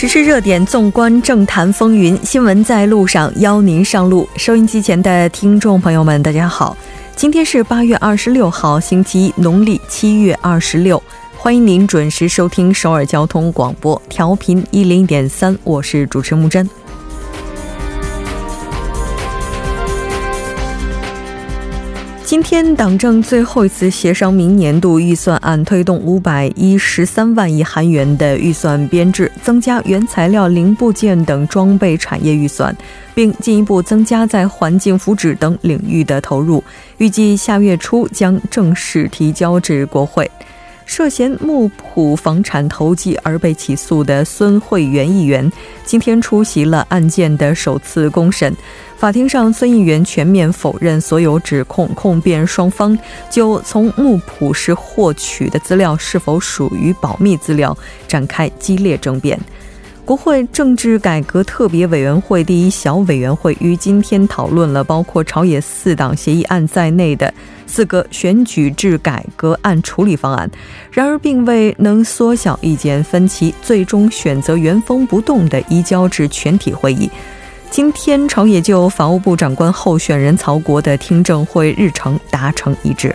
时事热点，纵观政坛风云，新闻在路上，邀您上路。收音机前的听众朋友们，大家好，今天是八月二十六号，星期一，农历七月二十六。欢迎您准时收听首尔交通广播，调频一零点三，我是主持木真。今天，党政最后一次协商明年度预算案，推动五百一十三万亿韩元的预算编制，增加原材料、零部件等装备产业预算，并进一步增加在环境福祉等领域的投入。预计下月初将正式提交至国会。涉嫌木浦房产投机而被起诉的孙慧元议员，今天出席了案件的首次公审。法庭上，孙议员全面否认所有指控，控辩双方就从木浦市获取的资料是否属于保密资料展开激烈争辩。国会政治改革特别委员会第一小委员会于今天讨论了包括朝野四党协议案在内的四个选举制改革案处理方案，然而并未能缩小意见分歧，最终选择原封不动的移交至全体会议。今天朝野就法务部长官候选人曹国的听证会日程达成一致。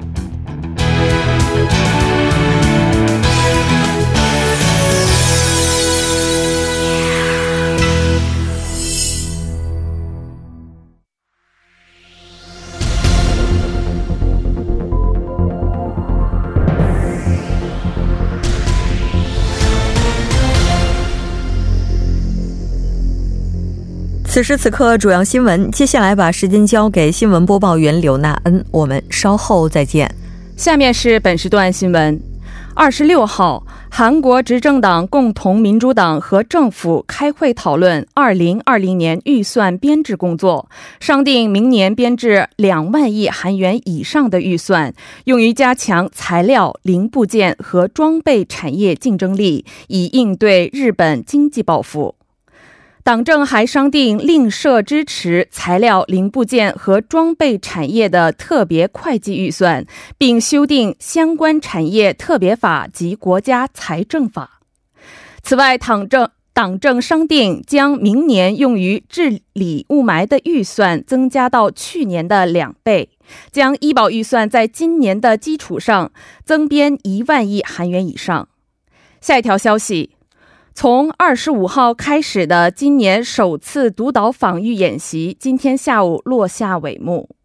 此时此刻，主要新闻。接下来把时间交给新闻播报员刘娜恩，我们稍后再见。下面是本时段新闻。二十六号，韩国执政党共同民主党和政府开会讨论二零二零年预算编制工作，商定明年编制两万亿韩元以上的预算，用于加强材料、零部件和装备产业竞争力，以应对日本经济报复。党政还商定另设支持材料、零部件和装备产业的特别会计预算，并修订相关产业特别法及国家财政法。此外，党政党政商定将明年用于治理雾霾的预算增加到去年的两倍，将医保预算在今年的基础上增编一万亿韩元以上。下一条消息。从二十五号开始的今年首次独岛防御演习，今天下午落下帷幕。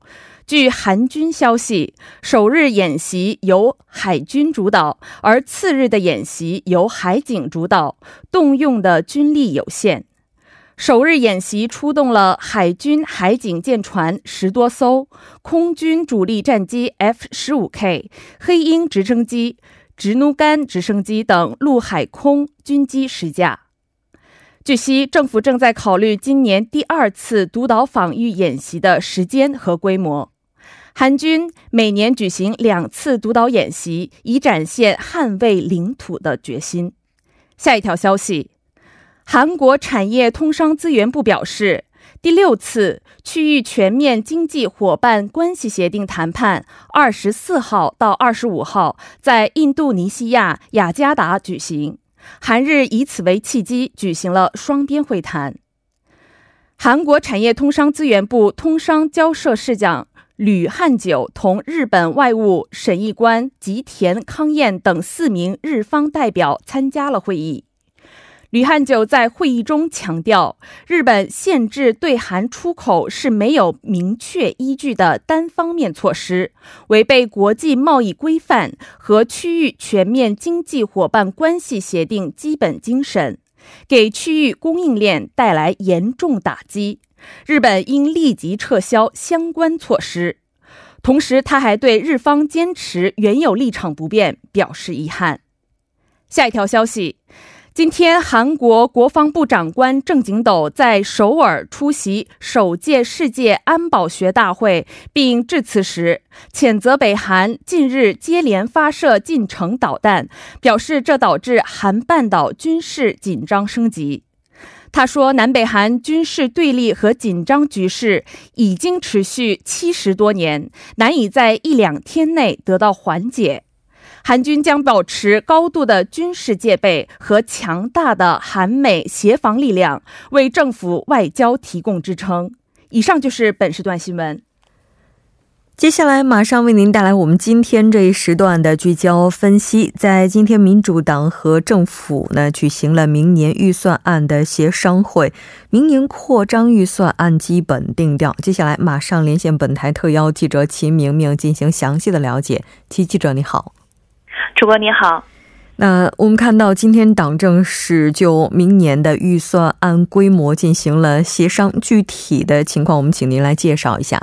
据韩军消息，首日演习由海军主导，而次日的演习由海警主导，动用的军力有限。首日演习出动了海军海警舰船十多艘，空军主力战机 F 十五 K、黑鹰直升机。直努干直升机等陆海空军机十架。据悉，政府正在考虑今年第二次独岛防御演习的时间和规模。韩军每年举行两次独岛演习，以展现捍卫领土的决心。下一条消息，韩国产业通商资源部表示。第六次区域全面经济伙伴关系协定谈判，二十四号到二十五号在印度尼西亚雅加达举行。韩日以此为契机，举行了双边会谈。韩国产业通商资源部通商交涉市长吕汉久同日本外务审议官吉田康彦等四名日方代表参加了会议。吕汉久在会议中强调，日本限制对韩出口是没有明确依据的单方面措施，违背国际贸易规范和区域全面经济伙伴关系协定基本精神，给区域供应链带来严重打击。日本应立即撤销相关措施。同时，他还对日方坚持原有立场不变表示遗憾。下一条消息。今天，韩国国防部长官郑景斗在首尔出席首届世界安保学大会，并致辞时，谴责北韩近日接连发射近程导弹，表示这导致韩半岛军事紧张升级。他说，南北韩军事对立和紧张局势已经持续七十多年，难以在一两天内得到缓解。韩军将保持高度的军事戒备和强大的韩美协防力量，为政府外交提供支撑。以上就是本时段新闻。接下来马上为您带来我们今天这一时段的聚焦分析。在今天，民主党和政府呢举行了明年预算案的协商会，明年扩张预算案基本定调。接下来马上连线本台特邀记者秦明明进行详细的了解。齐记者你好。主播你好，那我们看到今天党政是就明年的预算按规模进行了协商，具体的情况我们请您来介绍一下。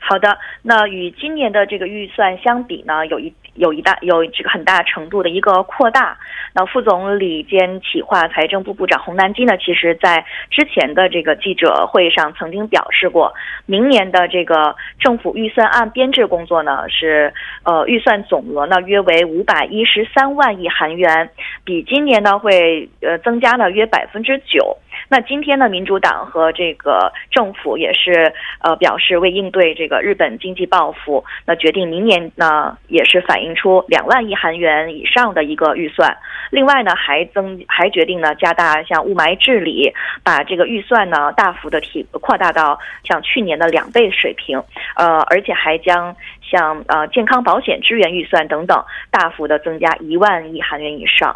好的，那与今年的这个预算相比呢，有一有一大有这个很大程度的一个扩大。那副总理兼企划财政部部长洪南基呢，其实在之前的这个记者会上曾经表示过，明年的这个政府预算案编制工作呢，是呃预算总额呢约为五百一十三万亿韩元，比今年呢会呃增加了约百分之九。那今天呢，民主党和这个政府也是呃表示，为应对这个日本经济报复，那决定明年呢也是反映出两万亿韩元以上的一个预算。另外呢，还增还决定呢加大像雾霾治理，把这个预算呢大幅的提扩大到像去年的两倍水平。呃，而且还将像呃健康保险支援预算等等大幅的增加一万亿韩元以上。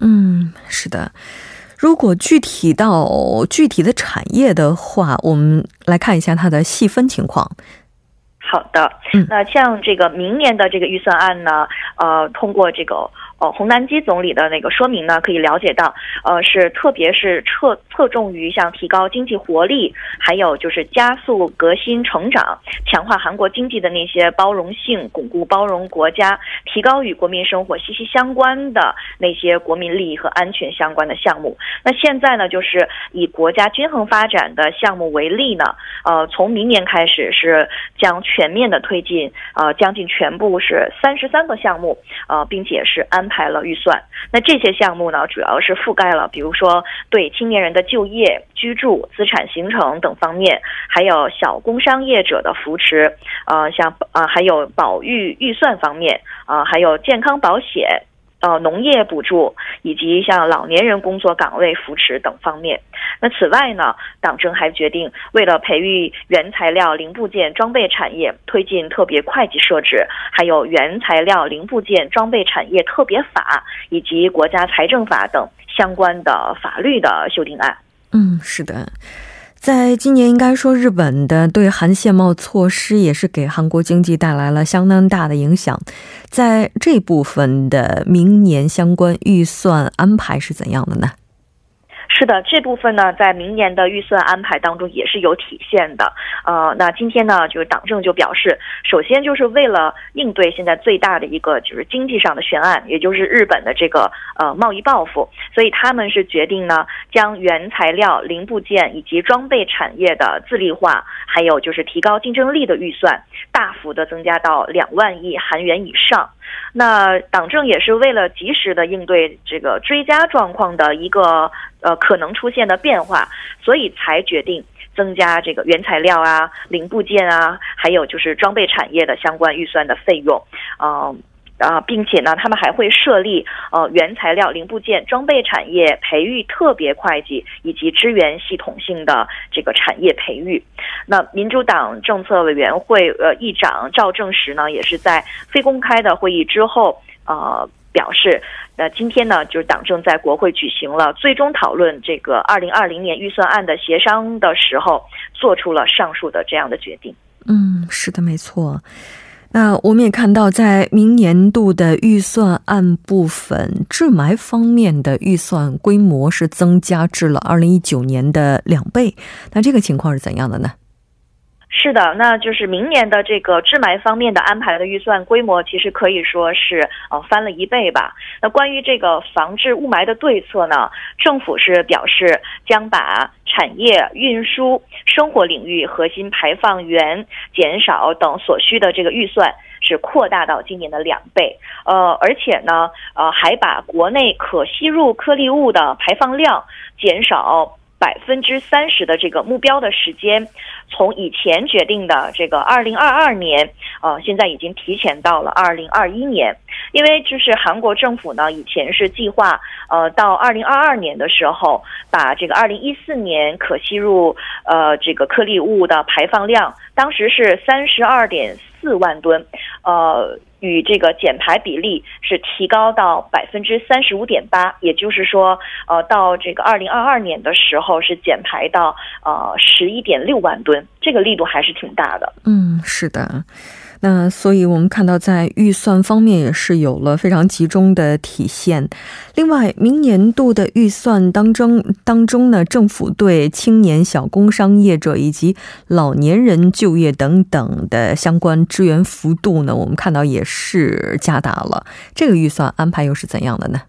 嗯，是的。如果具体到具体的产业的话，我们来看一下它的细分情况。好的，嗯，那像这个明年的这个预算案呢，呃，通过这个。洪南基总理的那个说明呢，可以了解到，呃，是特别是侧侧重于像提高经济活力，还有就是加速革新成长，强化韩国经济的那些包容性，巩固包容国家，提高与国民生活息息相关的那些国民利益和安全相关的项目。那现在呢，就是以国家均衡发展的项目为例呢，呃，从明年开始是将全面的推进，呃，将近全部是三十三个项目，呃，并且是安。排开了预算，那这些项目呢，主要是覆盖了，比如说对青年人的就业、居住、资产形成等方面，还有小工商业者的扶持，呃，像啊，还有保育预算方面，啊，还有健康保险。呃，农业补助以及像老年人工作岗位扶持等方面。那此外呢，党政还决定，为了培育原材料零部件装备产业，推进特别会计设置，还有原材料零部件装备产业特别法以及国家财政法等相关的法律的修订案。嗯，是的。在今年，应该说日本的对韩限贸措施也是给韩国经济带来了相当大的影响。在这部分的明年相关预算安排是怎样的呢？是的，这部分呢，在明年的预算安排当中也是有体现的。呃，那今天呢，就是党政就表示，首先就是为了应对现在最大的一个就是经济上的悬案，也就是日本的这个呃贸易报复，所以他们是决定呢，将原材料、零部件以及装备产业的自立化，还有就是提高竞争力的预算，大幅的增加到两万亿韩元以上。那党政也是为了及时的应对这个追加状况的一个呃可能出现的变化，所以才决定增加这个原材料啊、零部件啊，还有就是装备产业的相关预算的费用，嗯。啊，并且呢，他们还会设立呃原材料、零部件、装备产业培育特别会计以及支援系统性的这个产业培育。那民主党政策委员会呃议长赵正时呢，也是在非公开的会议之后呃表示，那今天呢，就是党政在国会举行了最终讨论这个二零二零年预算案的协商的时候，做出了上述的这样的决定。嗯，是的，没错。那我们也看到，在明年度的预算案部分，治霾方面的预算规模是增加至了二零一九年的两倍。那这个情况是怎样的呢？是的，那就是明年的这个治霾方面的安排的预算规模，其实可以说是呃翻了一倍吧。那关于这个防治雾霾的对策呢，政府是表示将把产业、运输、生活领域核心排放源减少等所需的这个预算是扩大到今年的两倍。呃，而且呢，呃，还把国内可吸入颗粒物的排放量减少。百分之三十的这个目标的时间，从以前决定的这个二零二二年，呃，现在已经提前到了二零二一年。因为就是韩国政府呢，以前是计划，呃，到二零二二年的时候，把这个二零一四年可吸入呃这个颗粒物的排放量，当时是三十二点四万吨，呃。与这个减排比例是提高到百分之三十五点八，也就是说，呃，到这个二零二二年的时候是减排到呃十一点六万吨，这个力度还是挺大的。嗯，是的。那所以，我们看到在预算方面也是有了非常集中的体现。另外，明年度的预算当中当中呢，政府对青年小工商业者以及老年人就业等等的相关支援幅度呢，我们看到也是加大了。这个预算安排又是怎样的呢？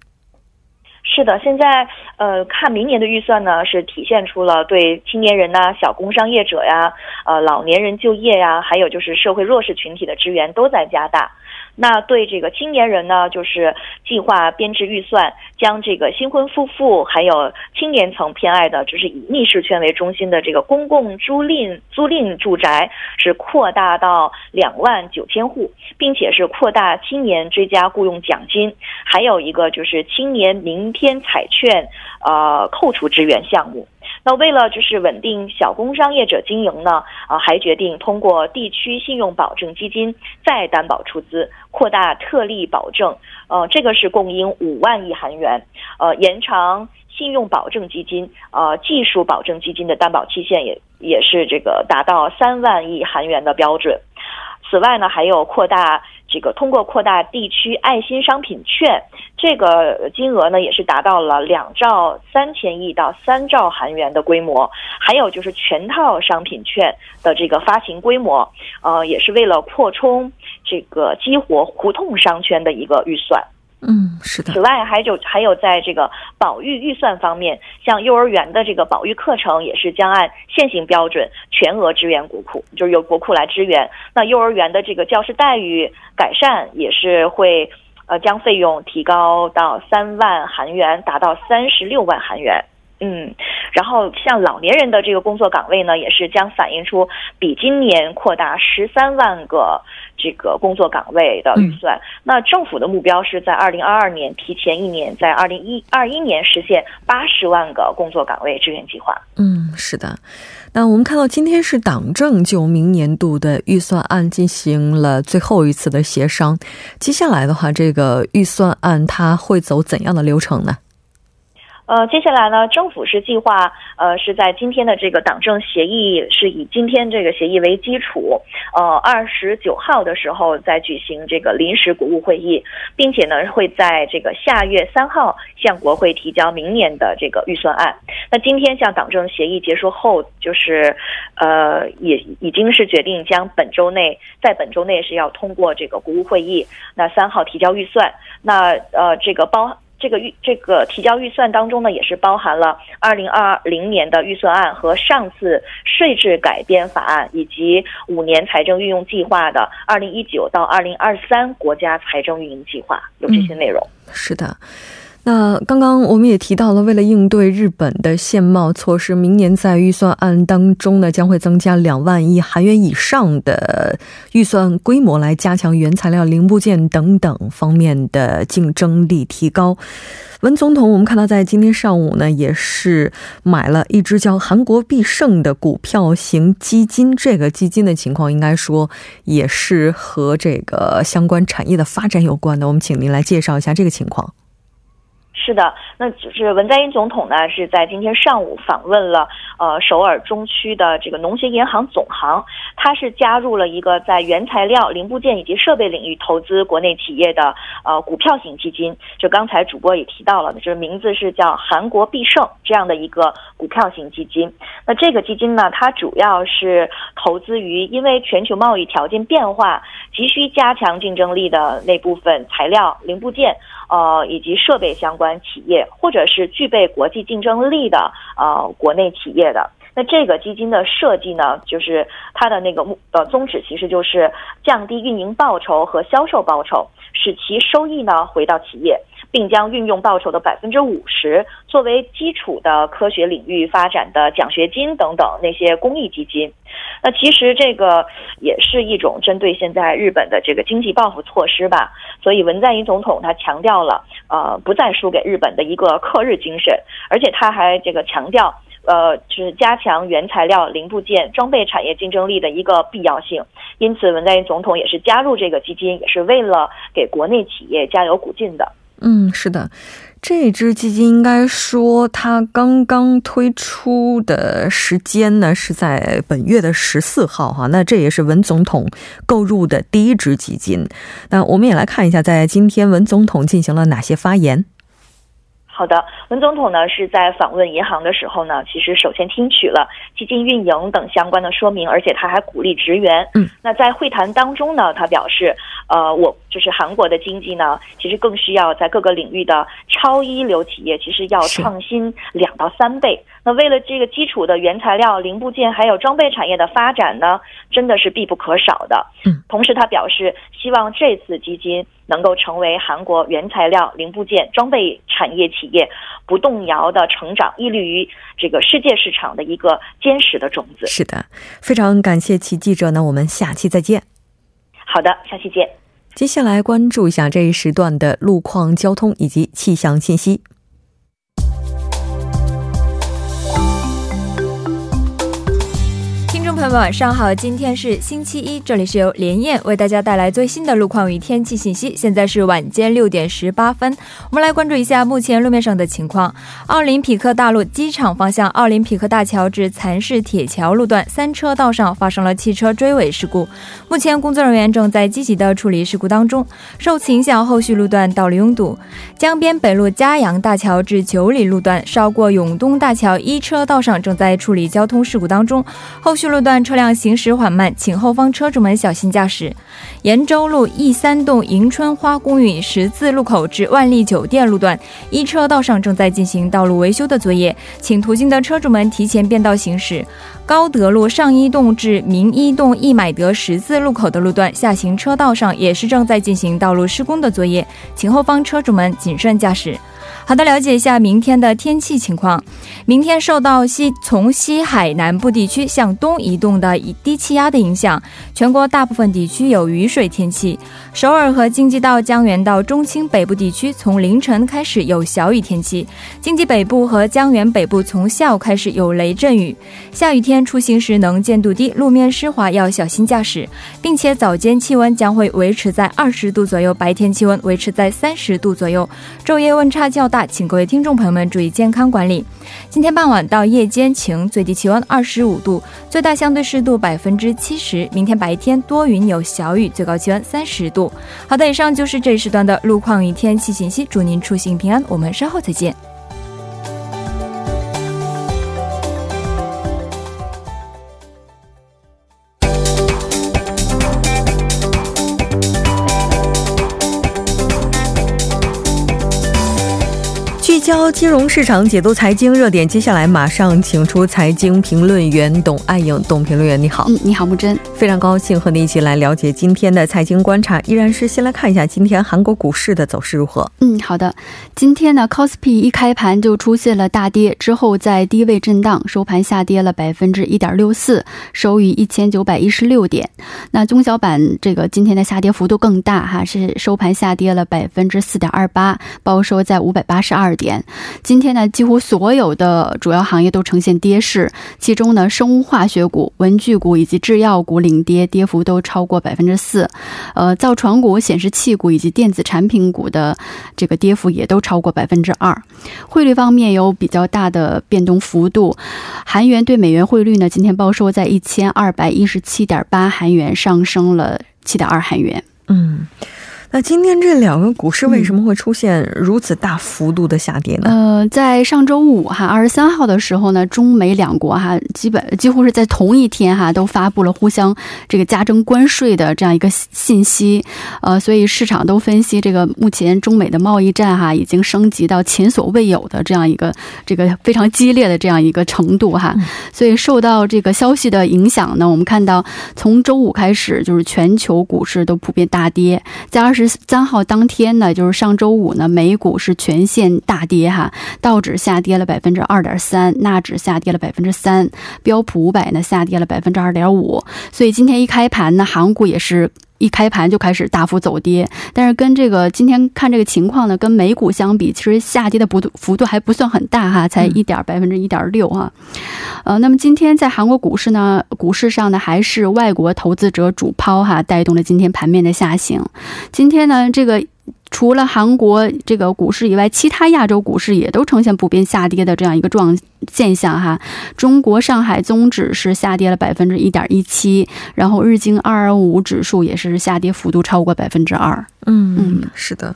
是的，现在呃，看明年的预算呢，是体现出了对青年人呐、小工商业者呀、呃老年人就业呀，还有就是社会弱势群体的支援都在加大。那对这个青年人呢，就是计划编制预算，将这个新婚夫妇还有青年层偏爱的，就是以逆市圈为中心的这个公共租赁租赁住宅，是扩大到两万九千户，并且是扩大青年追加雇佣奖金，还有一个就是青年明天彩券，呃，扣除支援项目。那为了就是稳定小工商业者经营呢，啊，还决定通过地区信用保证基金再担保出资，扩大特例保证，呃，这个是供应五万亿韩元，呃，延长信用保证基金、呃技术保证基金的担保期限也也是这个达到三万亿韩元的标准。此外呢，还有扩大。这个通过扩大地区爱心商品券，这个金额呢也是达到了两兆三千亿到三兆韩元的规模。还有就是全套商品券的这个发行规模，呃，也是为了扩充这个激活胡同商圈的一个预算。嗯，是的。此外，还有还有，在这个保育预算方面，像幼儿园的这个保育课程，也是将按现行标准全额支援国库，就是由国库来支援。那幼儿园的这个教师待遇改善，也是会呃将费用提高到三万韩元，达到三十六万韩元。嗯，然后像老年人的这个工作岗位呢，也是将反映出比今年扩大十三万个。这个工作岗位的预算，那政府的目标是在二零二二年提前一年，在二零一二一年实现八十万个工作岗位支援计划。嗯，是的。那我们看到今天是党政就明年度的预算案进行了最后一次的协商，接下来的话，这个预算案它会走怎样的流程呢？呃，接下来呢，政府是计划，呃，是在今天的这个党政协议是以今天这个协议为基础，呃，二十九号的时候再举行这个临时国务会议，并且呢，会在这个下月三号向国会提交明年的这个预算案。那今天向党政协议结束后，就是，呃，也已经是决定将本周内在本周内是要通过这个国务会议，那三号提交预算。那呃，这个包。这个预这个提交预算当中呢，也是包含了二零二零年的预算案和上次税制改编法案，以及五年财政运用计划的二零一九到二零二三国家财政运营计划有这些内容。是的。那刚刚我们也提到了，为了应对日本的限贸措施，明年在预算案当中呢，将会增加两万亿韩元以上的预算规模，来加强原材料、零部件等等方面的竞争力提高。文总统，我们看到在今天上午呢，也是买了一只叫韩国必胜的股票型基金，这个基金的情况应该说也是和这个相关产业的发展有关的。我们请您来介绍一下这个情况。是的，那就是文在寅总统呢，是在今天上午访问了呃首尔中区的这个农协银行总行，他是加入了一个在原材料、零部件以及设备领域投资国内企业的呃股票型基金。就刚才主播也提到了，就是名字是叫韩国必胜这样的一个股票型基金。那这个基金呢，它主要是投资于因为全球贸易条件变化，急需加强竞争力的那部分材料、零部件。呃，以及设备相关企业，或者是具备国际竞争力的呃国内企业的，那这个基金的设计呢，就是它的那个目呃宗旨，其实就是降低运营报酬和销售报酬，使其收益呢回到企业。并将运用报酬的百分之五十作为基础的科学领域发展的奖学金等等那些公益基金。那其实这个也是一种针对现在日本的这个经济报复措施吧。所以文在寅总统他强调了，呃，不再输给日本的一个克日精神，而且他还这个强调，呃，就是加强原材料、零部件、装备产业竞争力的一个必要性。因此，文在寅总统也是加入这个基金，也是为了给国内企业加油鼓劲的。嗯，是的，这支基金应该说它刚刚推出的时间呢是在本月的十四号哈，那这也是文总统购入的第一支基金。那我们也来看一下，在今天文总统进行了哪些发言。好的，文总统呢是在访问银行的时候呢，其实首先听取了基金运营等相关的说明，而且他还鼓励职员。嗯，那在会谈当中呢，他表示，呃，我就是韩国的经济呢，其实更需要在各个领域的超一流企业，其实要创新两到三倍。那为了这个基础的原材料、零部件还有装备产业的发展呢，真的是必不可少的。嗯，同时他表示，希望这次基金。能够成为韩国原材料、零部件、装备产业企业不动摇的成长、屹立于这个世界市场的一个坚实的种子。是的，非常感谢齐记者呢，我们下期再见。好的，下期见。接下来关注一下这一时段的路况、交通以及气象信息。朋友们，晚上好！今天是星期一，这里是由连燕为大家带来最新的路况与天气信息。现在是晚间六点十八分，我们来关注一下目前路面上的情况。奥林匹克大陆机场方向奥林匹克大桥至蚕市铁桥路段三车道上发生了汽车追尾事故，目前工作人员正在积极的处理事故当中。受此影响，后续路段道路拥堵。江边北路嘉阳大桥至九里路段绕过永东大桥一车道上正在处理交通事故当中，后续路。段车辆行驶缓慢，请后方车主们小心驾驶。延州路 E 三栋迎春花公寓十字路口至万丽酒店路段一车道上正在进行道路维修的作业，请途经的车主们提前变道行驶。高德路上一栋至明一栋易买得十字路口的路段下行车道上也是正在进行道路施工的作业，请后方车主们谨慎驾驶。好的，了解一下明天的天气情况。明天受到西从西海南部地区向东移动的低气压的影响，全国大部分地区有雨水天气。首尔和京畿道江原道中青北部地区从凌晨开始有小雨天气，京畿北部和江原北部从下午开始有雷阵雨。下雨天出行时能见度低，路面湿滑，要小心驾驶，并且早间气温将会维持在二十度左右，白天气温维持在三十度左右，昼夜温差较大。请各位听众朋友们注意健康管理。今天傍晚到夜间晴，最低气温二十五度，最大相对湿度百分之七十。明天白天多云有小雨，最高气温三十度。好的，以上就是这一时段的路况与天气信息，祝您出行平安。我们稍后再见。交金融市场解读财经热点，接下来马上请出财经评论员董爱颖。董评论员你好，嗯，你好木真，非常高兴和你一起来了解今天的财经观察。依然是先来看一下今天韩国股市的走势如何。嗯，好的，今天呢 c o s p i 一开盘就出现了大跌，之后在低位震荡，收盘下跌了百分之一点六四，收于一千九百一十六点。那中小板这个今天的下跌幅度更大哈，是收盘下跌了百分之四点二八，报收在五百八十二点。今天呢，几乎所有的主要行业都呈现跌势，其中呢，生物化学股、文具股以及制药股领跌，跌幅都超过百分之四。呃，造船股、显示器股以及电子产品股的这个跌幅也都超过百分之二。汇率方面有比较大的变动幅度，韩元对美元汇率呢，今天报收在一千二百一十七点八韩元，上升了七点二韩元。嗯。那今天这两个股市为什么会出现如此大幅度的下跌呢？呃，在上周五哈，二十三号的时候呢，中美两国哈，基本几乎是在同一天哈，都发布了互相这个加征关税的这样一个信息。呃，所以市场都分析，这个目前中美的贸易战哈，已经升级到前所未有的这样一个这个非常激烈的这样一个程度哈。所以受到这个消息的影响呢，我们看到从周五开始，就是全球股市都普遍大跌，在二十。三号当天呢，就是上周五呢，美股是全线大跌哈，道指下跌了百分之二点三，纳指下跌了百分之三，标普五百呢下跌了百分之二点五，所以今天一开盘呢，行股也是。一开盘就开始大幅走跌，但是跟这个今天看这个情况呢，跟美股相比，其实下跌的幅度幅度还不算很大哈，才一点百分之一点六哈。呃，那么今天在韩国股市呢，股市上呢还是外国投资者主抛哈，带动了今天盘面的下行。今天呢，这个。除了韩国这个股市以外，其他亚洲股市也都呈现普遍下跌的这样一个状现象哈。中国上海综指是下跌了百分之一点一七，然后日经二二五指数也是下跌幅度超过百分之二。嗯嗯，是的。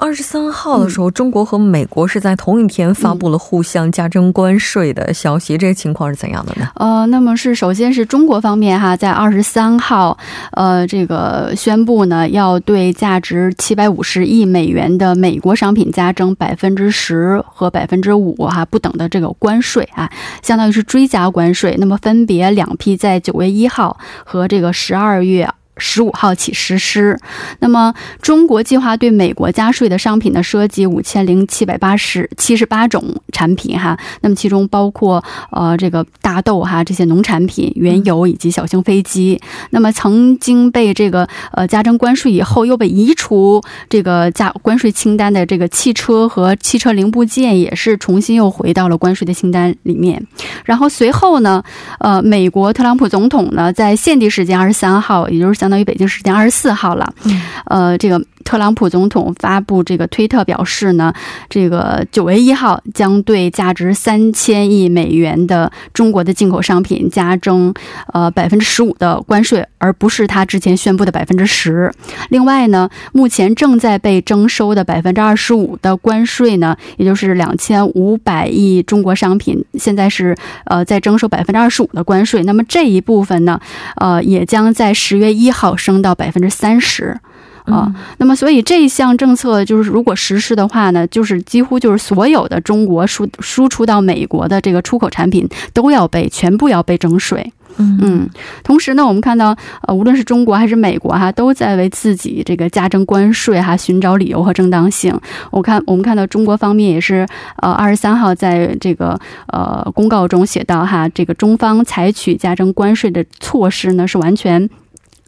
二十三号的时候，中国和美国是在同一天发布了互相加征关税的消息，这个情况是怎样的呢？呃，那么是首先是中国方面哈，在二十三号，呃，这个宣布呢，要对价值七百五十亿美元的美国商品加征百分之十和百分之五哈不等的这个关税啊，相当于是追加关税。那么分别两批在九月一号和这个十二月。十五号起实施。那么，中国计划对美国加税的商品呢，涉及五千零七百八十七十八种产品哈。那么，其中包括呃这个大豆哈这些农产品、原油以及小型飞机。那么，曾经被这个呃加征关税以后又被移除这个加关税清单的这个汽车和汽车零部件，也是重新又回到了关税的清单里面。然后随后呢，呃，美国特朗普总统呢，在现地时间二十三号，也就是相相当于北京时间二十四号了，呃，这个。特朗普总统发布这个推特表示呢，这个九月一号将对价值三千亿美元的中国的进口商品加征呃百分之十五的关税，而不是他之前宣布的百分之十。另外呢，目前正在被征收的百分之二十五的关税呢，也就是两千五百亿中国商品，现在是呃在征收百分之二十五的关税。那么这一部分呢，呃，也将在十月一号升到百分之三十。啊，那么所以这一项政策就是如果实施的话呢，就是几乎就是所有的中国输输出到美国的这个出口产品都要被全部要被征税。嗯，同时呢，我们看到呃，无论是中国还是美国哈，都在为自己这个加征关税哈寻找理由和正当性。我看我们看到中国方面也是呃，二十三号在这个呃公告中写到哈，这个中方采取加征关税的措施呢是完全。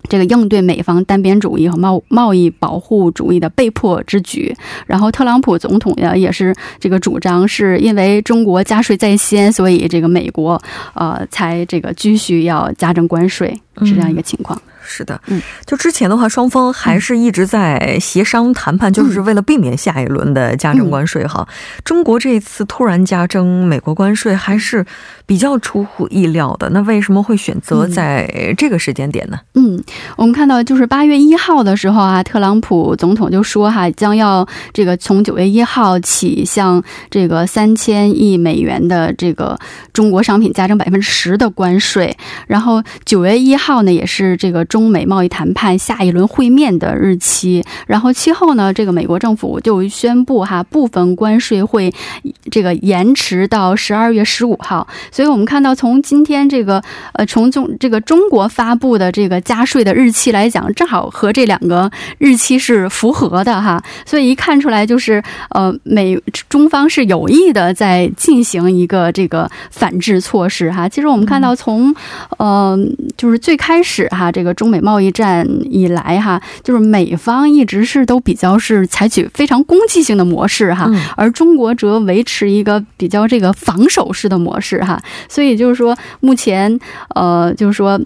这个应对美方单边主义和贸贸易保护主义的被迫之举，然后特朗普总统呀也是这个主张，是因为中国加税在先，所以这个美国呃才这个继续要加征关税，是这样一个情况。是的，嗯，就之前的话，双方还是一直在协商谈判，就是为了避免下一轮的加征关税哈。中国这一次突然加征美国关税，还是比较出乎意料的。那为什么会选择在这个时间点呢？嗯，我们看到就是八月一号的时候啊，特朗普总统就说哈，将要这个从九月一号起，向这个三千亿美元的这个中国商品加征百分之十的关税。然后九月一号呢，也是这个。中美贸易谈判下一轮会面的日期，然后其后呢，这个美国政府就宣布哈，部分关税会这个延迟到十二月十五号。所以我们看到，从今天这个呃，从中这个中国发布的这个加税的日期来讲，正好和这两个日期是符合的哈。所以一看出来就是呃，美中方是有意的在进行一个这个反制措施哈。其实我们看到从呃，就是最开始哈，这个中美贸易战以来哈，就是美方一直是都比较是采取非常攻击性的模式哈，而中国则维持一个比较这个防守式的模式哈，所以就是说目前呃，就是说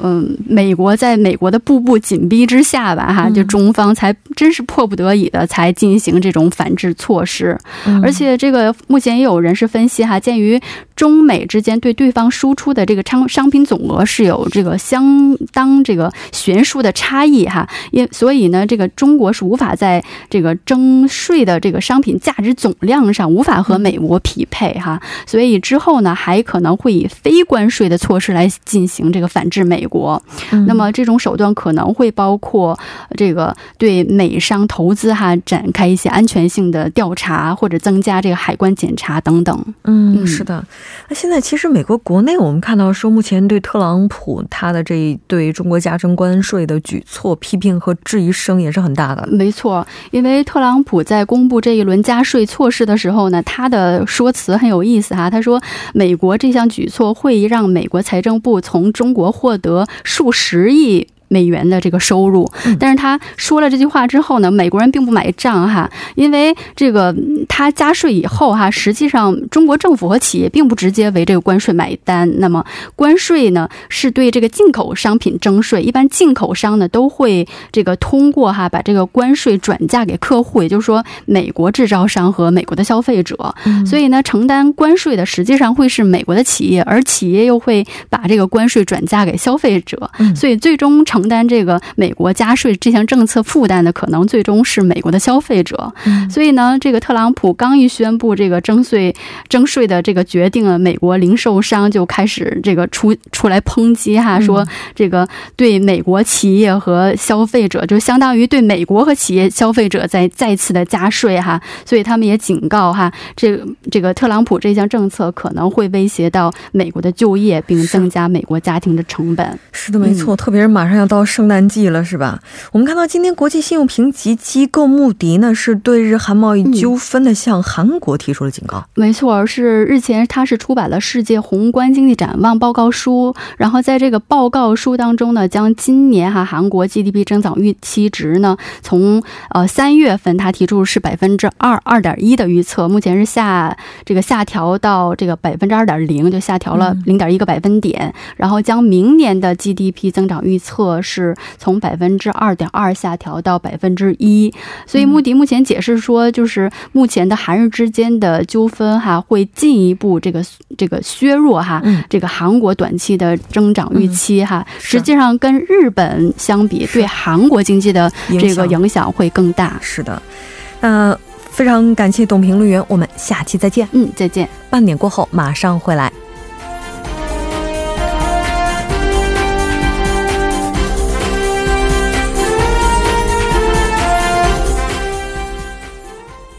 嗯，美国在美国的步步紧逼之下吧哈，就中方才真是迫不得已的才进行这种反制措施，而且这个目前也有人士分析哈，鉴于中美之间对对方输出的这个商商品总额是有这个相当这个悬殊的差异哈，因所以呢，这个中国是无法在这个征税的这个商品价值总量上无法和美国匹配哈，所以之后呢，还可能会以非关税的措施来进行这个反制美国。那么这种手段可能会包括这个对美商投资哈展开一些安全性的调查，或者增加这个海关检查等等。嗯，是的。那现在其实美国国内我们看到说，目前对特朗普他的这一对中国加征关税的举措批评和质疑声也是很大的。没错，因为特朗普在公布这一轮加税措施的时候呢，他的说辞很有意思哈。他说，美国这项举措会让美国财政部从中国获得数十亿。美元的这个收入，但是他说了这句话之后呢，美国人并不买账哈，因为这个他加税以后哈，实际上中国政府和企业并不直接为这个关税买单。那么关税呢是对这个进口商品征税，一般进口商呢都会这个通过哈把这个关税转嫁给客户，也就是说美国制造商和美国的消费者。所以呢，承担关税的实际上会是美国的企业，而企业又会把这个关税转嫁给消费者。所以最终成承担这个美国加税这项政策负担的，可能最终是美国的消费者。所以呢，这个特朗普刚一宣布这个征税征税的这个决定啊，美国零售商就开始这个出出来抨击哈，说这个对美国企业和消费者，就相当于对美国和企业消费者在再次的加税哈。所以他们也警告哈，这个这个特朗普这项政策可能会威胁到美国的就业，并增加美国家庭的成本。是的，没错，特别是马上要。到圣诞季了，是吧？我们看到今天国际信用评级机构穆迪呢，是对日韩贸易纠纷的向韩国提出了警告。没错，是日前他是出版了《世界宏观经济展望报告书》，然后在这个报告书当中呢，将今年哈韩国 GDP 增长预期值呢，从呃三月份他提出是百分之二二点一的预测，目前是下这个下调到这个百分之二点零，就下调了零点一个百分点，然后将明年的 GDP 增长预测。是从百分之二点二下调到百分之一，所以穆迪目前解释说，就是目前的韩日之间的纠纷哈，会进一步这个这个削弱哈，这个韩国短期的增长预期哈。实际上跟日本相比，对韩国经济的这个影响会更大。是的，那非常感谢董评论员，我们下期再见。嗯，再见。半点过后马上回来。